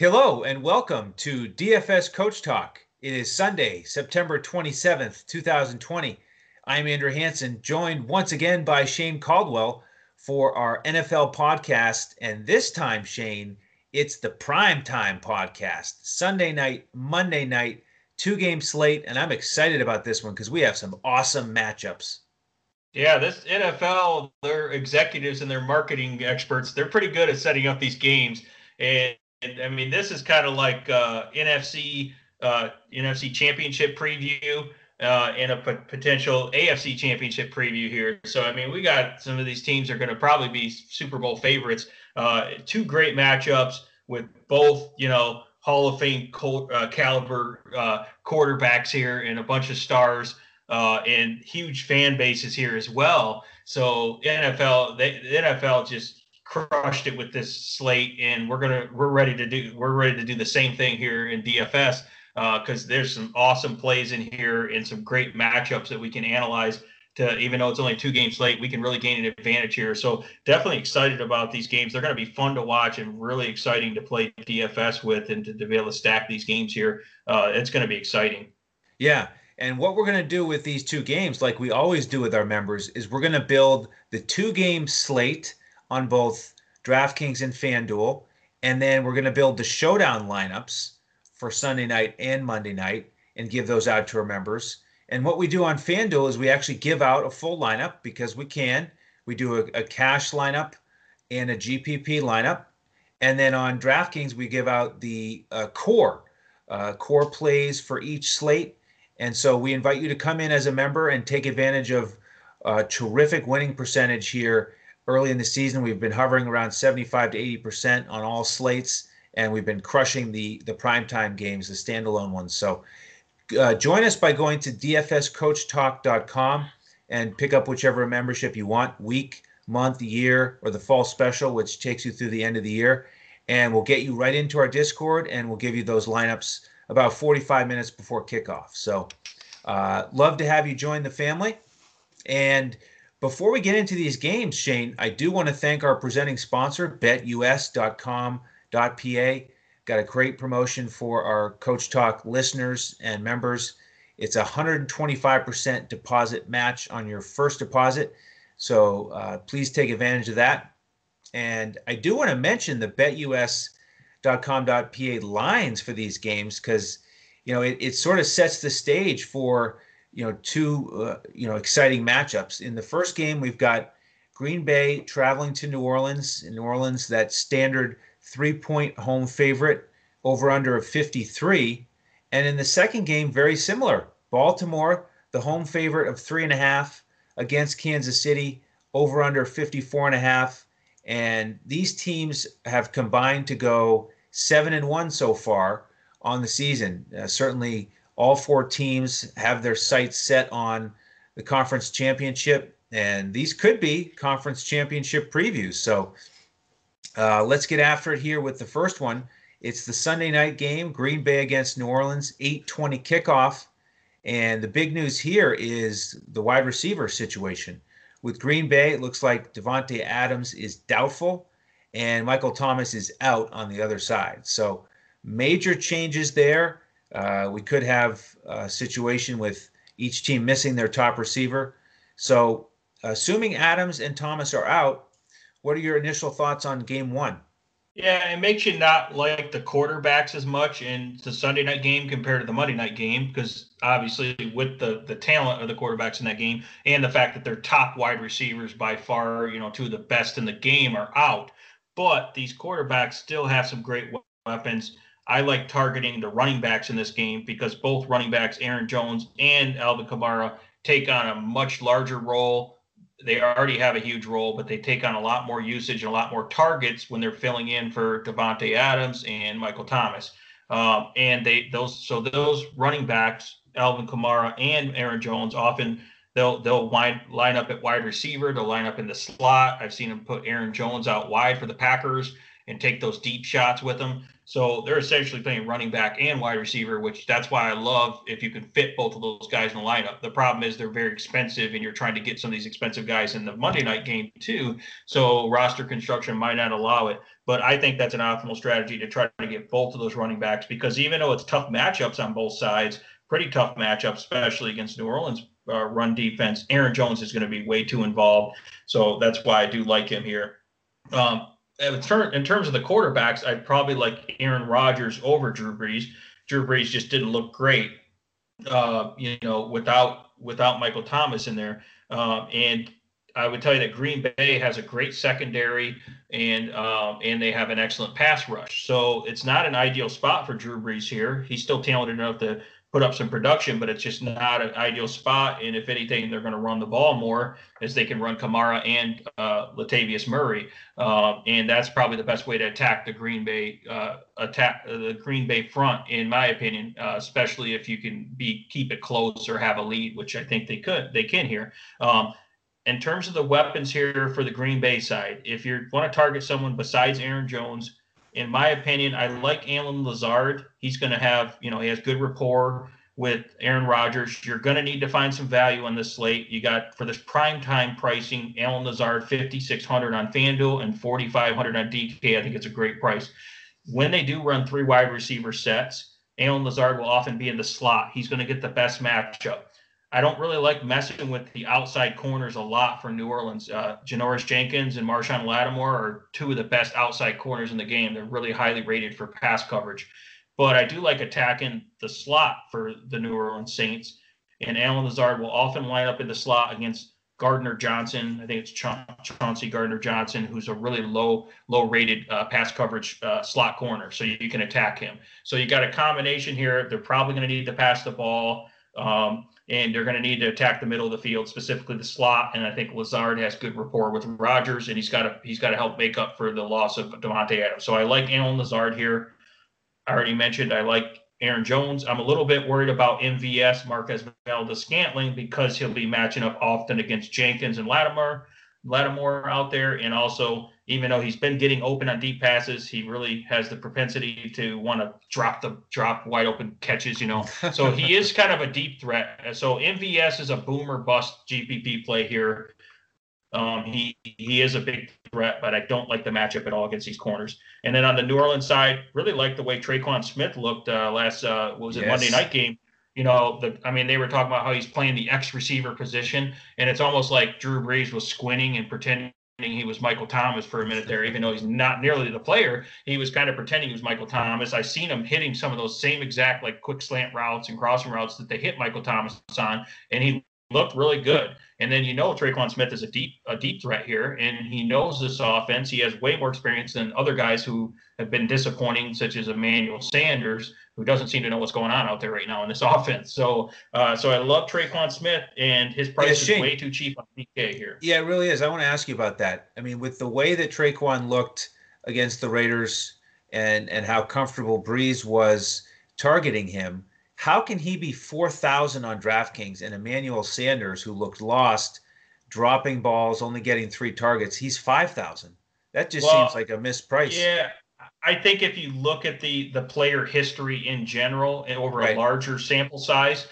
Hello and welcome to DFS Coach Talk. It is Sunday, September 27th, 2020. I'm Andrew Hanson, joined once again by Shane Caldwell for our NFL podcast. And this time, Shane, it's the prime time podcast. Sunday night, Monday night, two game slate. And I'm excited about this one because we have some awesome matchups. Yeah, this NFL, their executives and their marketing experts, they're pretty good at setting up these games. And I mean, this is kind of like uh, NFC uh, NFC Championship preview uh, and a p- potential AFC Championship preview here. So I mean, we got some of these teams are going to probably be Super Bowl favorites. Uh, two great matchups with both, you know, Hall of Fame uh, caliber uh, quarterbacks here and a bunch of stars. and huge fan bases here as well. So NFL, they, the NFL just crushed it with this slate, and we're gonna we're ready to do we're ready to do the same thing here in DFS because uh, there's some awesome plays in here and some great matchups that we can analyze. To even though it's only two game slate, we can really gain an advantage here. So definitely excited about these games. They're going to be fun to watch and really exciting to play DFS with and to, to be able to stack these games here. Uh, it's going to be exciting. Yeah. And what we're going to do with these two games, like we always do with our members, is we're going to build the two game slate on both DraftKings and FanDuel. And then we're going to build the showdown lineups for Sunday night and Monday night and give those out to our members. And what we do on FanDuel is we actually give out a full lineup because we can. We do a, a cash lineup and a GPP lineup. And then on DraftKings, we give out the uh, core, uh, core plays for each slate. And so we invite you to come in as a member and take advantage of a terrific winning percentage here early in the season. We've been hovering around 75 to 80% on all slates, and we've been crushing the the primetime games, the standalone ones. So uh, join us by going to dfscoachtalk.com and pick up whichever membership you want week, month, year, or the fall special, which takes you through the end of the year. And we'll get you right into our Discord and we'll give you those lineups about 45 minutes before kickoff. So, uh, love to have you join the family. And before we get into these games, Shane, I do want to thank our presenting sponsor, betus.com.pa. Got a great promotion for our Coach Talk listeners and members. It's a 125% deposit match on your first deposit. So uh, please take advantage of that. And I do want to mention the betus.com.pa lines for these games because, you know, it, it sort of sets the stage for you know two uh, you know exciting matchups. In the first game, we've got Green Bay traveling to New Orleans. In New Orleans, that standard three-point home favorite over under of 53. And in the second game, very similar. Baltimore, the home favorite of three and a half against Kansas City, over under 54 and a half. And these teams have combined to go seven and one so far on the season. Uh, certainly all four teams have their sights set on the conference championship, and these could be conference championship previews. So uh, let's get after it here with the first one. It's the Sunday night game, Green Bay against New Orleans, 8:20 kickoff. And the big news here is the wide receiver situation. With Green Bay, it looks like Davante Adams is doubtful and Michael Thomas is out on the other side. So major changes there. Uh, we could have a situation with each team missing their top receiver. So, assuming Adams and Thomas are out, what are your initial thoughts on game one? Yeah, it makes you not like the quarterbacks as much in the Sunday night game compared to the Monday night game because obviously with the the talent of the quarterbacks in that game and the fact that their top wide receivers by far, you know, two of the best in the game are out, but these quarterbacks still have some great weapons. I like targeting the running backs in this game because both running backs, Aaron Jones and Alvin Kamara, take on a much larger role. They already have a huge role, but they take on a lot more usage and a lot more targets when they're filling in for Davante Adams and Michael Thomas. Um, and they those so those running backs, Alvin Kamara and Aaron Jones, often they'll they'll line up at wide receiver. They'll line up in the slot. I've seen them put Aaron Jones out wide for the Packers and take those deep shots with them. So they're essentially playing running back and wide receiver, which that's why I love if you can fit both of those guys in the lineup. The problem is they're very expensive, and you're trying to get some of these expensive guys in the Monday night game too. So roster construction might not allow it. But I think that's an optimal strategy to try to get both of those running backs because even though it's tough matchups on both sides, pretty tough matchup, especially against New Orleans uh, run defense. Aaron Jones is going to be way too involved, so that's why I do like him here. Um, in, terms of the quarterbacks, I'd probably like Aaron Rodgers over Drew Brees. Drew Brees just didn't look great, uh, you know, without without Michael Thomas in there. Um, and I would tell you that Green Bay has a great secondary and um, and they have an excellent pass rush. So it's not an ideal spot for Drew Brees here. He's still talented enough to put up some production, but it's just not an ideal spot. And if anything, they're going to run the ball more as they can run Kamara and uh, Latavius Murray, uh, and that's probably the best way to attack the Green Bay uh, attack uh, the Green Bay front, in my opinion. Uh, especially if you can be keep it close or have a lead, which I think they could, they can here. Um, in terms of the weapons here for the Green Bay side, if you want to target someone besides Aaron Jones in my opinion, I like Allen Lazard. He's going to have, you know, he has good rapport with Aaron Rodgers. You're going to need to find some value on this slate. You got for this prime time pricing, Allen Lazard 5600 on FanDuel and 4500 on DK. I think it's a great price. When they do run three wide receiver sets, Allen Lazard will often be in the slot. He's going to get the best matchup. I don't really like messing with the outside corners a lot for New Orleans. Uh, Janoris Jenkins and Marshon Lattimore are two of the best outside corners in the game. They're really highly rated for pass coverage. But I do like attacking the slot for the New Orleans Saints. And Allen Lazard will often line up in the slot against Gardner Johnson. I think it's Cha- Chauncey Gardner Johnson, who's a really low, low rated uh, pass coverage uh, slot corner. So you, you, can attack him. So you got a combination here. They're probably going to need to pass the ball. Um, and they're going to need to attack the middle of the field, specifically the slot. And I think Lazard has good rapport with Rodgers, and he's got to he's got to help make up for the loss of Davante Adams. So I like Allen Lazard here. I already mentioned I like Aaron Jones. I'm a little bit worried about MVS Marquez Valdes-Scantling because he'll be matching up often against Jenkins and Lattimore. Lattimore out there, and also even though he's been getting open on deep passes, he really has the propensity to want to drop the drop wide open catches. You know, so he is kind of a deep threat. So MVS is a boomer bust GPP play here. Um, he he is a big threat, but I don't like the matchup at all against these corners. And then on the New Orleans side, really like the way Tre'Quan Smith looked uh, last uh, was it yes. Monday night game you know, the I mean, they were talking about how he's playing the X receiver position, and it's almost like Drew Brees was squinting and pretending he was Michael Thomas for a minute there, even though he's not nearly the player. He was kind of pretending he was Michael Thomas. I've seen him hitting some of those same exact like quick slant routes and crossing routes that they hit Michael Thomas on, and he looked really good. And then you know Tre'Quan Smith is a deep a deep threat here, and he knows this offense. He has way more experience than other guys who have been disappointing, such as Emmanuel Sanders, who doesn't seem to know what's going on out there right now in this offense. So, uh, so I love Tre'Quan Smith, and his price yeah, is way too cheap on DK here. Yeah, it really is. I want to ask you about that. I mean, with the way that Tre'Quan looked against the Raiders, and and how comfortable Brees was targeting him how can he be 4,000 on DraftKings and Emmanuel Sanders, who looked lost, dropping balls, only getting three targets, he's 5,000? That just well, seems like a mispriced. Yeah. I think if you look at the the player history in general and over right. a larger sample size,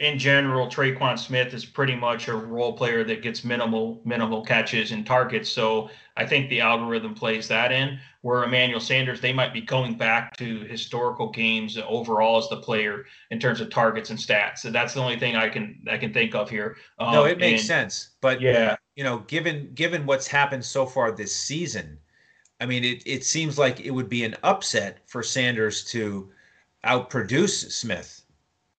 in general, Tre'Quan Smith is pretty much a role player that gets minimal minimal catches and targets. So I think the algorithm plays that in. Where Emmanuel Sanders, they might be going back to historical games overall as the player in terms of targets and stats. So that's the only thing I can I can think of here. Um, no, it makes and, sense. But yeah, you know, given given what's happened so far this season, I mean, it it seems like it would be an upset for Sanders to outproduce Smith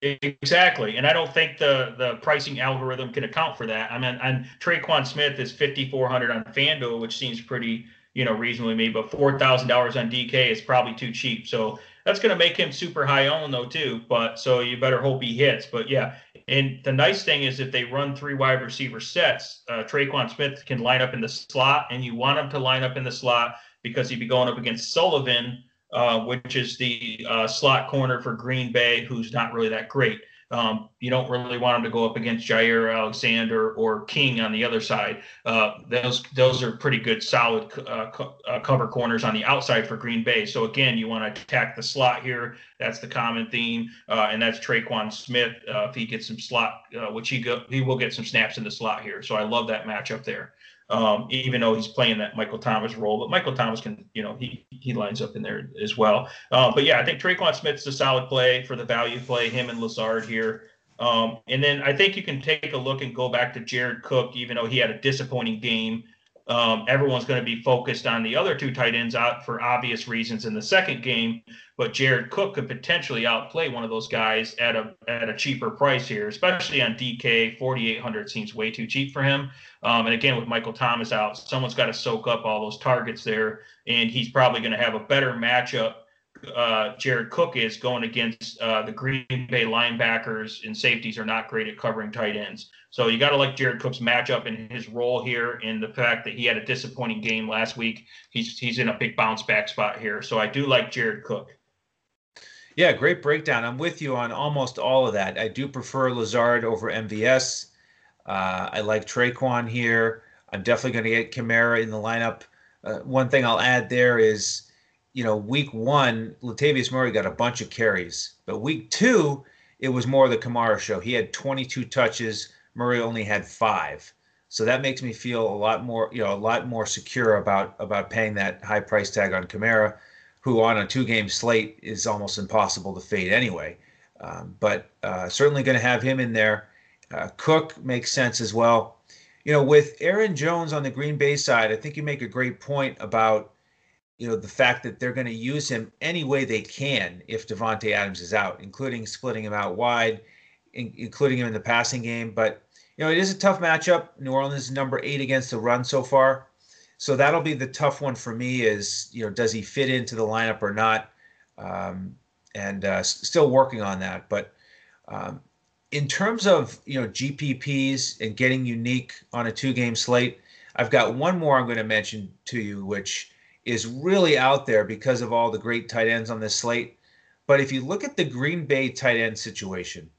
Exactly, and I don't think the the pricing algorithm can account for that. I mean, and Tre'Quan Smith is fifty four hundred on FanDuel, which seems pretty you know reasonably me, but four thousand dollars on DK is probably too cheap. So that's going to make him super high owned though too. But so you better hope he hits. But yeah, and the nice thing is if they run three wide receiver sets, uh, Tre'Quan Smith can line up in the slot, and you want him to line up in the slot because he'd be going up against Sullivan uh, which is the uh, slot corner for Green Bay, who's not really that great. Um, you don't really want him to go up against Jaire Alexander or King on the other side. Uh, those those are pretty good, solid uh, co- uh, cover corners on the outside for Green Bay. So again, you want to attack the slot here. That's the common theme, uh, and that's Tre'Quan Smith. If he gets some slot, which he go, he will get some snaps in the slot here. So I love that matchup there um, even though he's playing that Michael Thomas role. But Michael Thomas can, you know, he he lines up in there as well. Uh, but yeah, I think Tre'Quan Smith's a solid play for the value play. Him and Lazard here. Um, and then I think you can take a look and go back to Jared Cook, even though he had a disappointing game. Um, everyone's going to be focused on the other two tight ends out for obvious reasons in the second game, but Jared Cook could potentially outplay one of those guys at a at a cheaper price here, especially on DK. Forty eight hundred seems way too cheap for him. Um, and again, with Michael Thomas out, someone's got to soak up all those targets there, and he's probably going to have a better matchup. Uh, Jared Cook is going against uh, the Green Bay linebackers and safeties are not great at covering tight ends. So you got to like Jared Cook's matchup and his role here, and the fact that he had a disappointing game last week. He's he's in a big bounce back spot here. So I do like Jared Cook. Yeah, great breakdown. I'm with you on almost all of that. I do prefer Lazard over MVS. Uh, I like Tre'Quan here. I'm definitely going to get Kamara in the lineup. Uh, one thing I'll add there is, you know, week one, Latavius Murray got a bunch of carries, but week two, it was more the Kamara show. He had 22 touches, Murray only had five. So that makes me feel a lot more, you know, a lot more secure about about paying that high price tag on Kamara, who on a two-game slate is almost impossible to fade anyway. Um, but uh, certainly going to have him in there. Uh, Cook makes sense as well. You know, with Aaron Jones on the Green Bay side, I think you make a great point about you know the fact that they're going to use him any way they can if Davante Adams is out, including splitting him out wide, in, including him in the passing game. But you know, it is a tough matchup. New Orleans is number eight against the run so far. So that'll be the tough one for me is, you know, does he fit into the lineup or not? Um, and uh, still working on that. But um, in terms of, you know, GPPs and getting unique on a two game slate, I've got one more I'm going to mention to you, which is really out there because of all the great tight ends on this slate. But if you look at the Green Bay tight end situation,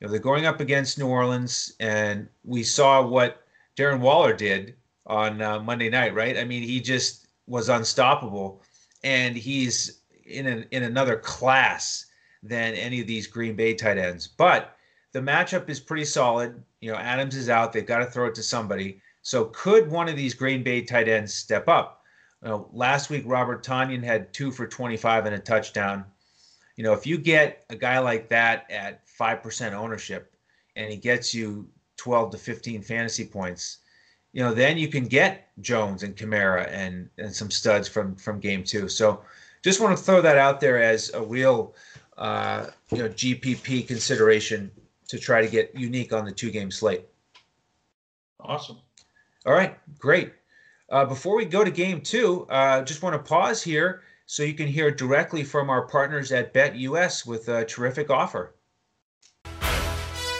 you know, they're going up against New Orleans, and we saw what Darren Waller did on uh, Monday night, right? I mean, he just was unstoppable, and he's in an, in another class than any of these Green Bay tight ends. But the matchup is pretty solid. You know, Adams is out; they've got to throw it to somebody. So, could one of these Green Bay tight ends step up? You know, last week Robert Tonyan had two for 25 and a touchdown. You know, if you get a guy like that at 5% ownership and he gets you 12 to 15 fantasy points, you know, then you can get Jones and Kamara and, and some studs from, from game two. So just want to throw that out there as a real, uh, you know, GPP consideration to try to get unique on the two game slate. Awesome. All right, great. Uh, before we go to game two, uh, just want to pause here so you can hear directly from our partners at BetUS with a terrific offer.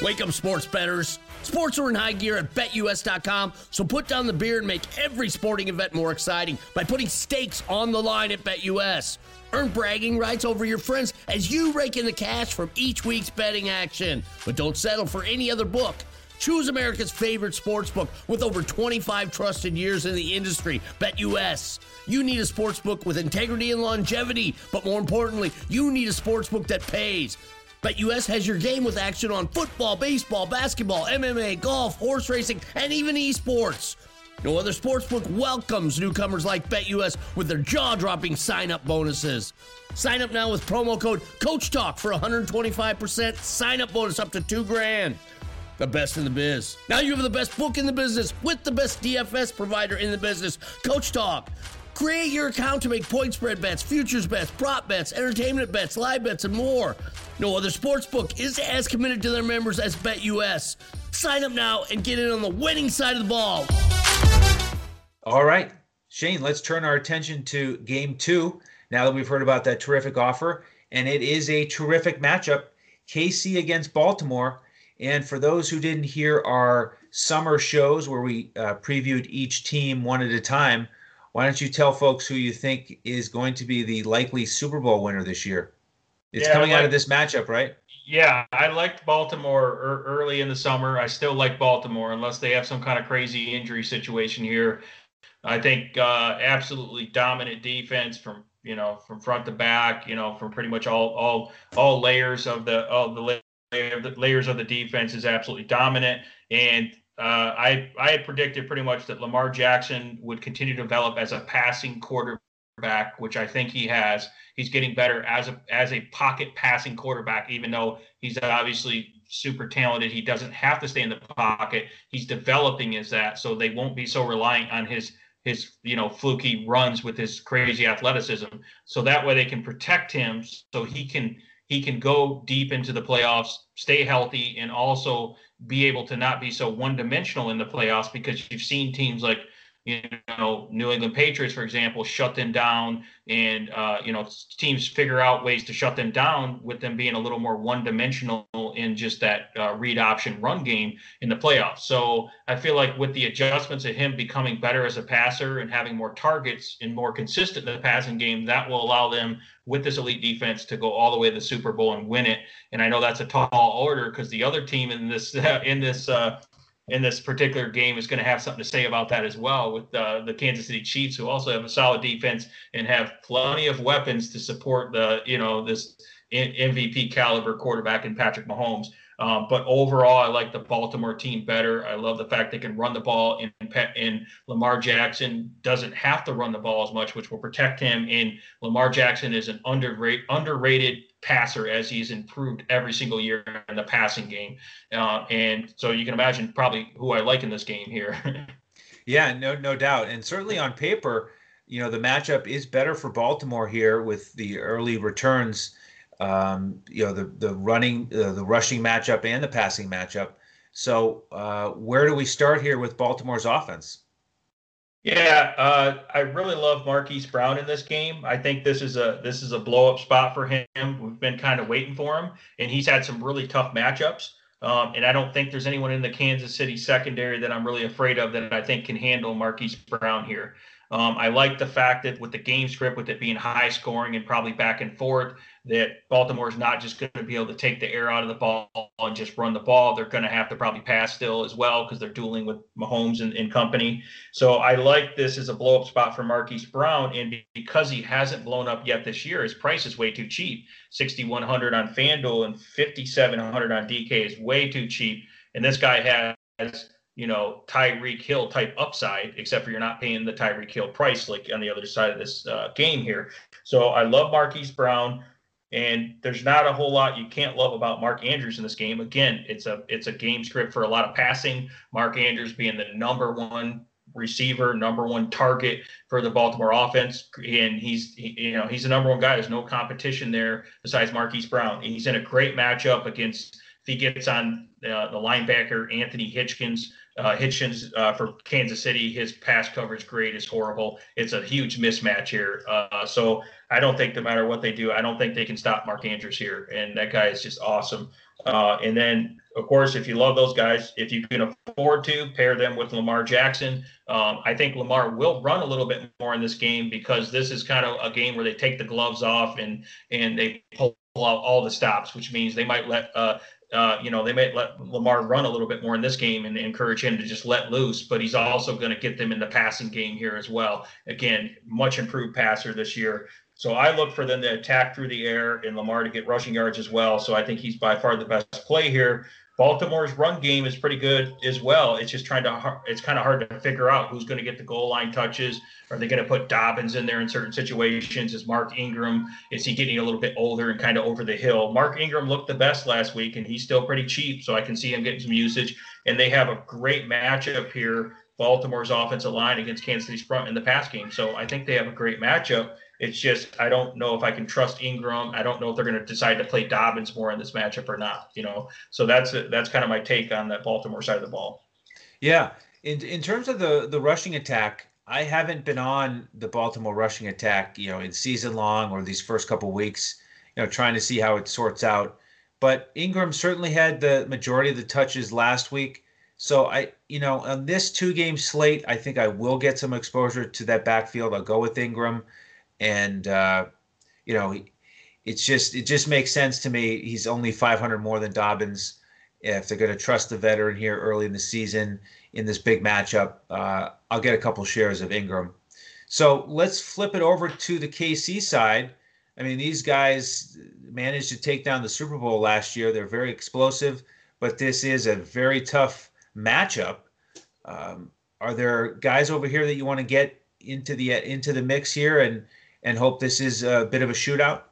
Wake up, sports betters. Sports are in high gear at betus.com, so put down the beer and make every sporting event more exciting by putting stakes on the line at BetUS. Earn bragging rights over your friends as you rake in the cash from each week's betting action. But don't settle for any other book. Choose America's favorite sports book with over 25 trusted years in the industry, BetUS. You need a sports book with integrity and longevity, but more importantly, you need a sports book that pays. BetUS has your game with action on football, baseball, basketball, MMA, golf, horse racing, and even esports. No other sportsbook welcomes newcomers like BetUS with their jaw-dropping sign-up bonuses. Sign up now with promo code Coach Talk for 125% sign-up bonus up to two grand. The best in the biz. Now you have the best book in the business with the best DFS provider in the business, Coach Talk. Create your account to make point spread bets, futures bets, prop bets, entertainment bets, live bets, and more. No other sportsbook is as committed to their members as BetUS. Sign up now and get in on the winning side of the ball. All right, Shane, let's turn our attention to game two now that we've heard about that terrific offer. And it is a terrific matchup KC against Baltimore. And for those who didn't hear our summer shows where we uh, previewed each team one at a time, why don't you tell folks who you think is going to be the likely Super Bowl winner this year? It's yeah, coming like, out of this matchup, right? Yeah, I liked Baltimore early in the summer. I still like Baltimore unless they have some kind of crazy injury situation here. I think uh, absolutely dominant defense from you know from front to back. You know from pretty much all all all layers of the all the, the layers of the defense is absolutely dominant. And uh, I I had predicted pretty much that Lamar Jackson would continue to develop as a passing quarterback, which I think he has. He's getting better as a as a pocket passing quarterback, even though he's obviously super talented. He doesn't have to stay in the pocket. He's developing as that, so they won't be so reliant on his his you know fluky runs with his crazy athleticism so that way they can protect him so he can he can go deep into the playoffs stay healthy and also be able to not be so one dimensional in the playoffs because you've seen teams like you know, New England Patriots, for example, shut them down, and uh, you know, teams figure out ways to shut them down with them being a little more one-dimensional in just that uh, read option run game in the playoffs. So I feel like with the adjustments of him becoming better as a passer and having more targets and more consistent in the passing game, that will allow them with this elite defense to go all the way to the Super Bowl and win it. And I know that's a tall order because the other team in this in this uh, in this particular game is going to have something to say about that as well with uh, the Kansas City Chiefs, who also have a solid defense and have plenty of weapons to support the you know this MVP caliber quarterback in Patrick Mahomes. Um, but overall, I like the Baltimore team better. I love the fact they can run the ball, and, Lamar Jackson doesn't have to run the ball as much, which will protect him. And Lamar Jackson is an underrated, underrated passer as he's improved every single year in the passing game. Uh, and so you can imagine probably who I like in this game here. yeah, no, no doubt. And certainly on paper, you know, the matchup is better for Baltimore here with the early returns. Um, you know, the the running, uh, the rushing matchup and the passing matchup. So, uh, where do we start here with Baltimore's offense? Yeah, uh, I really love Marquise Brown in this game. I think this is a this is a blow up spot for him. We've been kind of waiting for him, and he's had some really tough matchups. Um, and I don't think there's anyone in the Kansas City secondary that I'm really afraid of that I think can handle Marquise Brown here. Um, I like the fact that with the game script, with it being high scoring and probably back and forth, that Baltimore is not just going to be able to take the air out of the ball and just run the ball. They're going to have to probably pass still as well because they're dueling with Mahomes and, and, company. So I like this as a blow up spot for Marquise Brown. And because he hasn't blown up yet this year, his price is way too cheap. 6,100 on FanDuel and 5,700 on DK is way too cheap. And this guy has you know, Tyreek Hill type upside, except for you're not paying the Tyreek Hill price like on the other side of this uh, game here. So I love Marquise Brown, and there's not a whole lot you can't love about Mark Andrews in this game. Again, it's a it's a game script for a lot of passing. Mark Andrews being the number one receiver, number one target for the Baltimore offense, and he's he, you know he's the number one guy. There's no competition there besides Marquise Brown. And he's in a great matchup against if he gets on uh, the linebacker Anthony Hitchkins uh, Hitchens uh, for Kansas City, his pass coverage grade is horrible. It's a huge mismatch here. Uh, so I don't think no matter what they do, I don't think they can stop Mark Andrews here. And that guy is just awesome. Uh, and then, of course, if you love those guys, if you can afford to pair them with Lamar Jackson, um, I think Lamar will run a little bit more in this game because this is kind of a game where they take the gloves off and and they pull out all the stops, which means they might let uh, uh, you know, they may let Lamar run a little bit more in this game and encourage him to just let loose, but he's also going to get them in the passing game here as well. Again, much improved passer this year. So I look for them to attack through the air and Lamar to get rushing yards as well. So I think he's by far the best play here. Baltimore's run game is pretty good as well. It's just trying to it's kind of hard to figure out who's going to get the goal line touches. Are they going to put Dobbins in there in certain situations? Is Mark Ingram is he getting a little bit older and kind of over the hill? Mark Ingram looked the best last week, and he's still pretty cheap, so I can see him getting some usage. And they have a great matchup here. Baltimore's offensive line against Kansas City's front in the pass game. So I think they have a great matchup. It's just I don't know if I can trust Ingram. I don't know if they're going to decide to play Dobbins more in this matchup or not. You know, so that's that's kind of my take on that Baltimore side of the ball. Yeah, in in terms of the the rushing attack, I haven't been on the Baltimore rushing attack, you know, in season long or these first couple weeks, you know, trying to see how it sorts out. But Ingram certainly had the majority of the touches last week. So I, you know, on this two game slate, I think I will get some exposure to that backfield. I'll go with Ingram and uh, you know, it, it's just it just makes sense to me. He's only 500 more than Dobbins. If they're going to trust the veteran here early in the season in this big matchup, uh, I'll get a couple shares of Ingram. So let's flip it over to the KC side. I mean, these guys managed to take down the Super Bowl last year. They're very explosive, but this is a very tough matchup. Um, are there guys over here that you want to get into the into the mix here and and hope this is a bit of a shootout?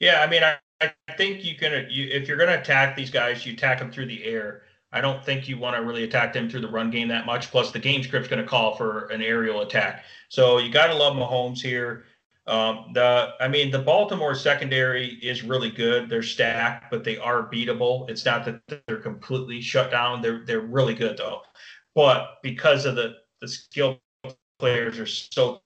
Yeah, I mean, I, I think you can. You, if you're going to attack these guys, you attack them through the air. I don't think you want to really attack them through the run game that much. Plus, the game script's going to call for an aerial attack. So you got to love Mahomes here. Um, the, I mean, the Baltimore secondary is really good. They're stacked, but they are beatable. It's not that they're completely shut down. They're they're really good though. But because of the the skill players are so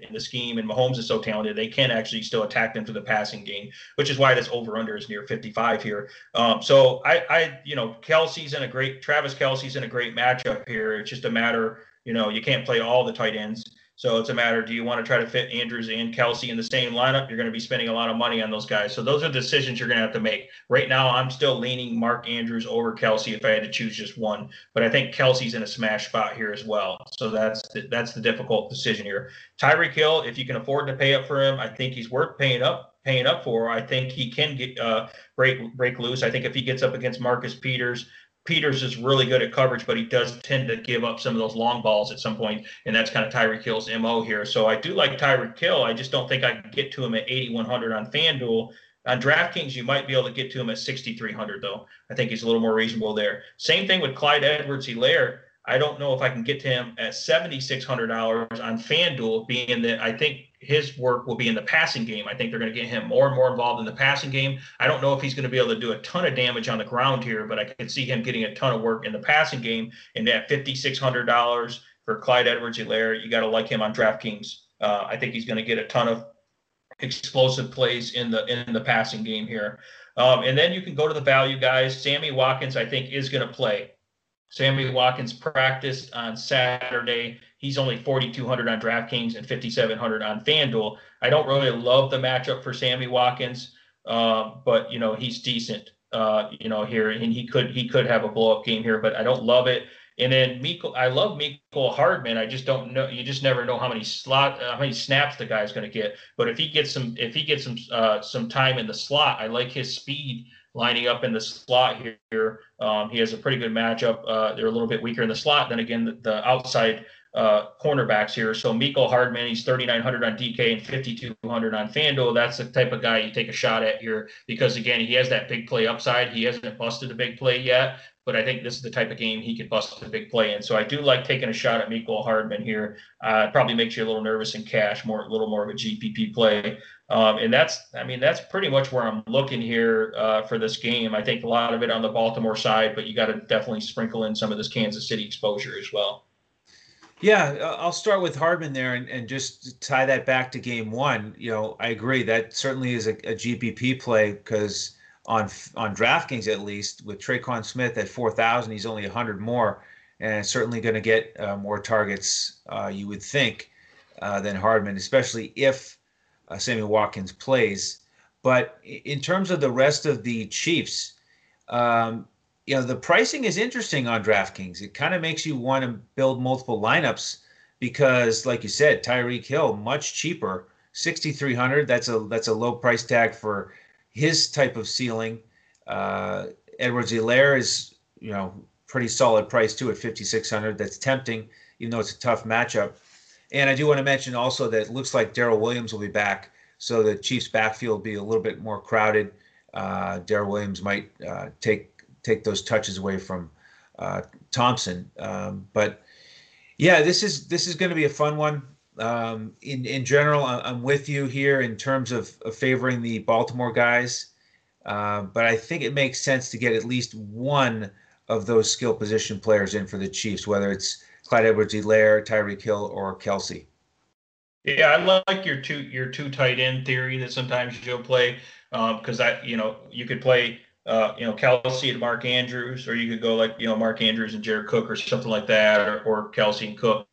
in the scheme, and Mahomes is so talented, they can actually still attack them through the passing game, which is why this over under is near 55 here. Um, so I, I, you know, Kelce's in a great, Travis Kelce's in a great matchup here. It's just a matter, you know, you can't play all the tight ends. So it's a matter do you want to try to fit Andrews and Kelce in the same lineup? You're going to be spending a lot of money on those guys. So those are decisions you're going to have to make. Right now, I'm still leaning Mark Andrews over Kelce if I had to choose just one. But I think Kelce's in a smash spot here as well. So that's the, that's the difficult decision here. Tyreek Hill, if you can afford to pay up for him, I think he's worth paying up paying up for. I think he can get uh, break break loose. I think if he gets up against Marcus Peters, Peters is really good at coverage, but he does tend to give up some of those long balls at some point, and that's kind of Tyreek Hill's mo here. So I do like Tyreek Hill. I just don't think I can get to him at 8,100 on FanDuel. On DraftKings, you might be able to get to him at 6,300, though. I think he's a little more reasonable there. Same thing with Clyde Edwards-Helaire. I don't know if I can get to him at $7,600 on FanDuel, being that I think his work will be in the passing game. I think they're going to get him more and more involved in the passing game. I don't know if he's going to be able to do a ton of damage on the ground here, but I could see him getting a ton of work in the passing game. And at $5,600 for Clyde Edwards-Helaire, you got to like him on DraftKings. Uh, I think he's going to get a ton of explosive plays in the in the passing game here. Um, and then you can go to the value guys. Sammy Watkins, I think, is going to play. Sammy Watkins practiced on Saturday. He's only 4,200 on DraftKings and 5,700 on FanDuel. I don't really love the matchup for Sammy Watkins, uh, but you know he's decent. Uh, you know here, and he could he could have a blow up game here, but I don't love it. And then Mecole, I love Mecole Hardman. I just don't know. You just never know how many slot, uh, how many snaps the guy's going to get. But if he gets some, if he gets some, uh, some time in the slot, I like his speed lining up in the slot here. Um, he has a pretty good matchup. Uh, they're a little bit weaker in the slot. Then again, the, the outside uh, cornerbacks here. So Mecole Hardman, he's 3,900 on DK and 5,200 on FanDuel. That's the type of guy you take a shot at here because, again, he has that big play upside. He hasn't busted a big play yet, but I think this is the type of game he could bust a big play in. So I do like taking a shot at Mecole Hardman here. Uh, probably makes you a little nervous in cash, more a little more of a GPP play. Um, and that's, I mean, that's pretty much where I'm looking here uh, for this game. I think a lot of it on the Baltimore side, but you got to definitely sprinkle in some of this Kansas City exposure as well. Yeah, I'll start with Hardman there and, and just tie that back to game one. You know, I agree that certainly is a, a GPP play because on on DraftKings at least with Tre'Quan Smith at four thousand, he's only hundred more, and certainly going to get uh, more targets. Uh, you would think uh, than Hardman, especially if uh, Sammy Watkins plays. But in terms of the rest of the Chiefs, um, you know the pricing is interesting on DraftKings. It kind of makes you want to build multiple lineups because, like you said, Tyreek Hill much cheaper, sixty three hundred. That's a that's a low price tag for his type of ceiling. Uh, Edwards-Helaire is you know pretty solid price too at fifty six hundred. That's tempting, even though it's a tough matchup. And I do want to mention also that it looks like Darrel Williams will be back, so the Chiefs' backfield will be a little bit more crowded. Uh, Darrel Williams might uh, take take those touches away from uh, Thompson. Um, but yeah, this is this is going to be a fun one. Um, in in general, I'm with you here in terms of, of favoring the Baltimore guys, uh, but I think it makes sense to get at least one of those skill position players in for the Chiefs, whether it's Clyde Edwards-Helaire, Tyreek Hill, or Kelce. Yeah, I like your two your two tight end theory that sometimes you'll play because um, I you know you could play uh, you know, Kelce and Mark Andrews, or you could go like, you know, Mark Andrews and Jared Cook or something like that, or, or Kelce and Cook.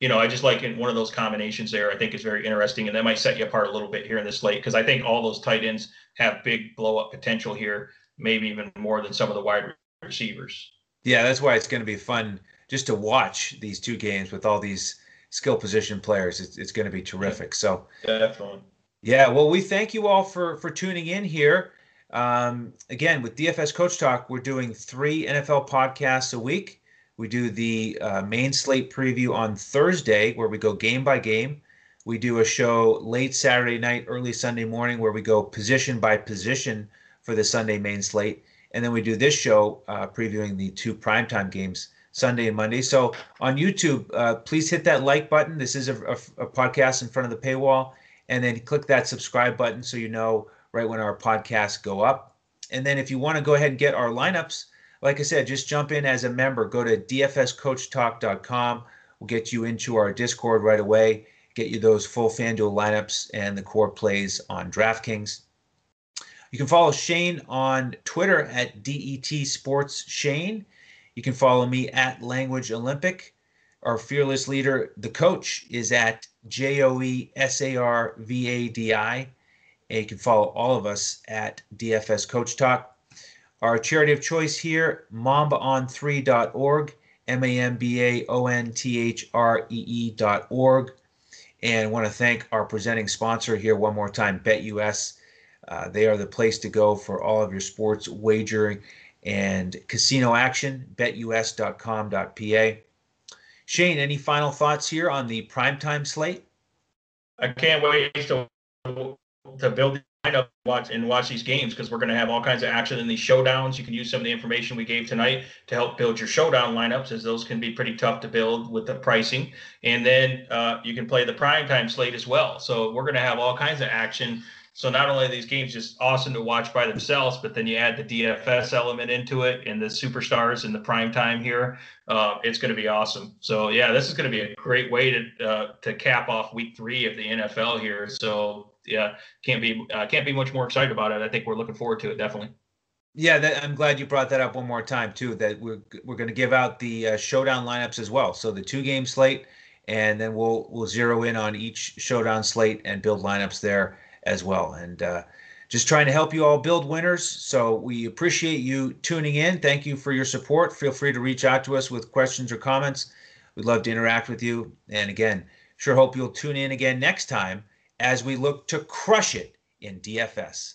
you know, I just like in one of those combinations there. I think is very interesting, and that might set you apart a little bit here in this slate because I think all those tight ends have big blow up potential here, maybe even more than some of the wide receivers. Yeah, that's why it's going to be fun just to watch these two games with all these skill position players. It's, it's going to be terrific. So definitely. Yeah, well, we thank you all for for tuning in here. Um, again, with DFS Coach Talk, we're doing three NFL podcasts a week. We do the uh, main slate preview on Thursday, where we go game by game. We do a show late Saturday night, early Sunday morning, where we go position by position for the Sunday main slate. And then we do this show uh, previewing the two primetime games, Sunday and Monday. So on YouTube, uh, please hit that like button. This is a, a, a podcast in front of the paywall and then click that subscribe button so you know right when our podcasts go up. And then if you want to go ahead and get our lineups, like I said, just jump in as a member. Go to dfscoachtalk.com. We'll get you into our Discord right away, get you those full FanDuel lineups and the core plays on DraftKings. You can follow Shane on Twitter at DET Sports Shane. You can follow me at Language Olympic. Our fearless leader, the coach, is at J O E S A R V A D I. And you can follow all of us at DFS Coach Talk. Our charity of choice here, mambaon3.org, M A M B A O N T H R E E.org. And I want to thank our presenting sponsor here one more time, BetUS. Uh, they are the place to go for all of your sports wagering and casino action, betus.com.pa. Shane, any final thoughts here on the primetime slate? I can't wait to to build lineup watch and watch these games because we're going to have all kinds of action in these showdowns. You can use some of the information we gave tonight to help build your showdown lineups, as those can be pretty tough to build with the pricing. And then uh, you can play the primetime slate as well. So we're going to have all kinds of action so not only are these games just awesome to watch by themselves, but then you add the DFS element into it and the superstars in the prime time here. Uh, it's going to be awesome. So yeah, this is going to be a great way to uh, to cap off week three of the NFL here. So yeah, can't be uh, can't be much more excited about it. I think we're looking forward to it definitely. Yeah, that, I'm glad you brought that up one more time too. That we're we're going to give out the uh, showdown lineups as well. So the two game slate, and then we'll we'll zero in on each showdown slate and build lineups there as well. And uh, just trying to help you all build winners. So we appreciate you tuning in. Thank you for your support. Feel free to reach out to us with questions or comments. We'd love to interact with you. And again, sure hope you'll tune in again next time as we look to crush it in DFS.